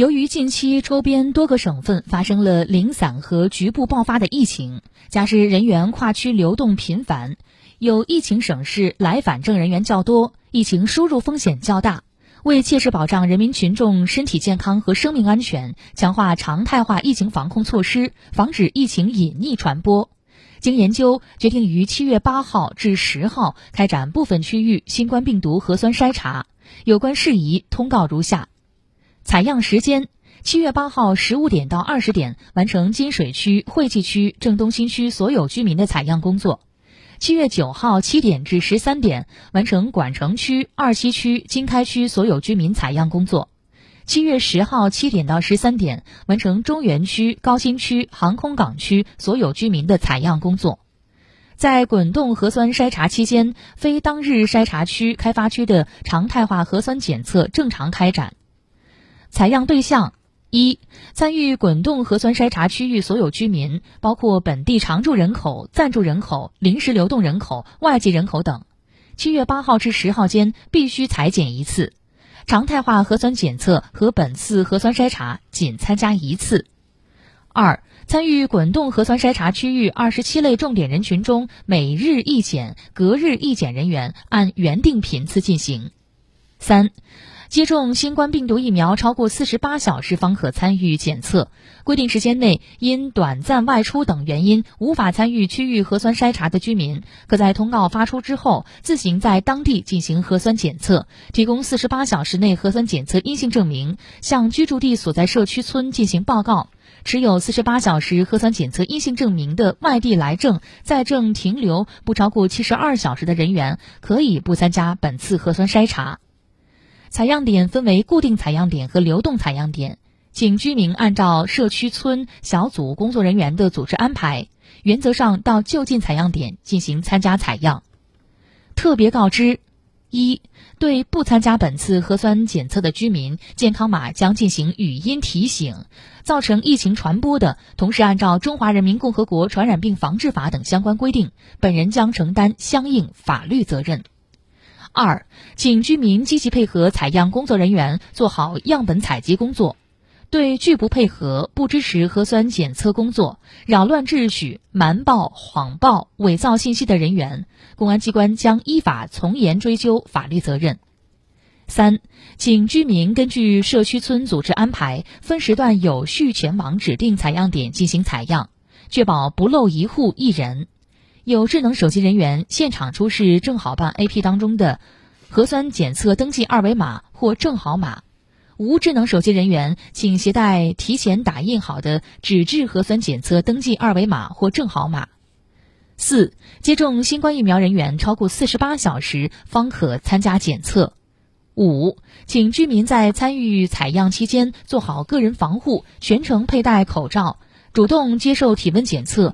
由于近期周边多个省份发生了零散和局部爆发的疫情，加之人员跨区流动频繁，有疫情省市来返证人员较多，疫情输入风险较大。为切实保障人民群众身体健康和生命安全，强化常态化疫情防控措施，防止疫情隐匿传播，经研究，决定于七月八号至十号开展部分区域新冠病毒核酸筛查。有关事宜通告如下。采样时间：七月八号十五点到二十点，完成金水区、惠济区、郑东新区所有居民的采样工作；七月九号七点至十三点，完成管城区、二七区、经开区所有居民采样工作；七月十号七点到十三点，完成中原区、高新区、航空港区所有居民的采样工作。在滚动核酸筛查期间，非当日筛查区、开发区的常态化核酸检测正常开展。采样对象一：参与滚动核酸筛查区域所有居民，包括本地常住人口、暂住人口、临时流动人口、外籍人口等。七月八号至十号间必须采检一次。常态化核酸检测和本次核酸筛查仅参加一次。二、参与滚动核酸筛查区域二十七类重点人群中，每日一检、隔日一检人员按原定频次进行。三。接种新冠病毒疫苗超过四十八小时方可参与检测。规定时间内因短暂外出等原因无法参与区域核酸筛查的居民，可在通告发出之后自行在当地进行核酸检测，提供四十八小时内核酸检测阴性证明，向居住地所在社区村进行报告。持有四十八小时核酸检测阴性证明的外地来证在证停留不超过七十二小时的人员，可以不参加本次核酸筛查。采样点分为固定采样点和流动采样点，请居民按照社区村小组工作人员的组织安排，原则上到就近采样点进行参加采样。特别告知：一、对不参加本次核酸检测的居民，健康码将进行语音提醒，造成疫情传播的，同时按照《中华人民共和国传染病防治法》等相关规定，本人将承担相应法律责任。二，请居民积极配合采样工作人员做好样本采集工作。对拒不配合、不支持核酸检测工作、扰乱秩序、瞒报、谎报、伪造信息的人员，公安机关将依法从严追究法律责任。三，请居民根据社区村组织安排，分时段有序前往指定采样点进行采样，确保不漏一户一人。有智能手机人员现场出示正好办 APP 当中的核酸检测登记二维码或正好码，无智能手机人员请携带提前打印好的纸质核酸检测登记二维码或正好码。四、接种新冠疫苗人员超过四十八小时方可参加检测。五、请居民在参与采样期间做好个人防护，全程佩戴口罩，主动接受体温检测。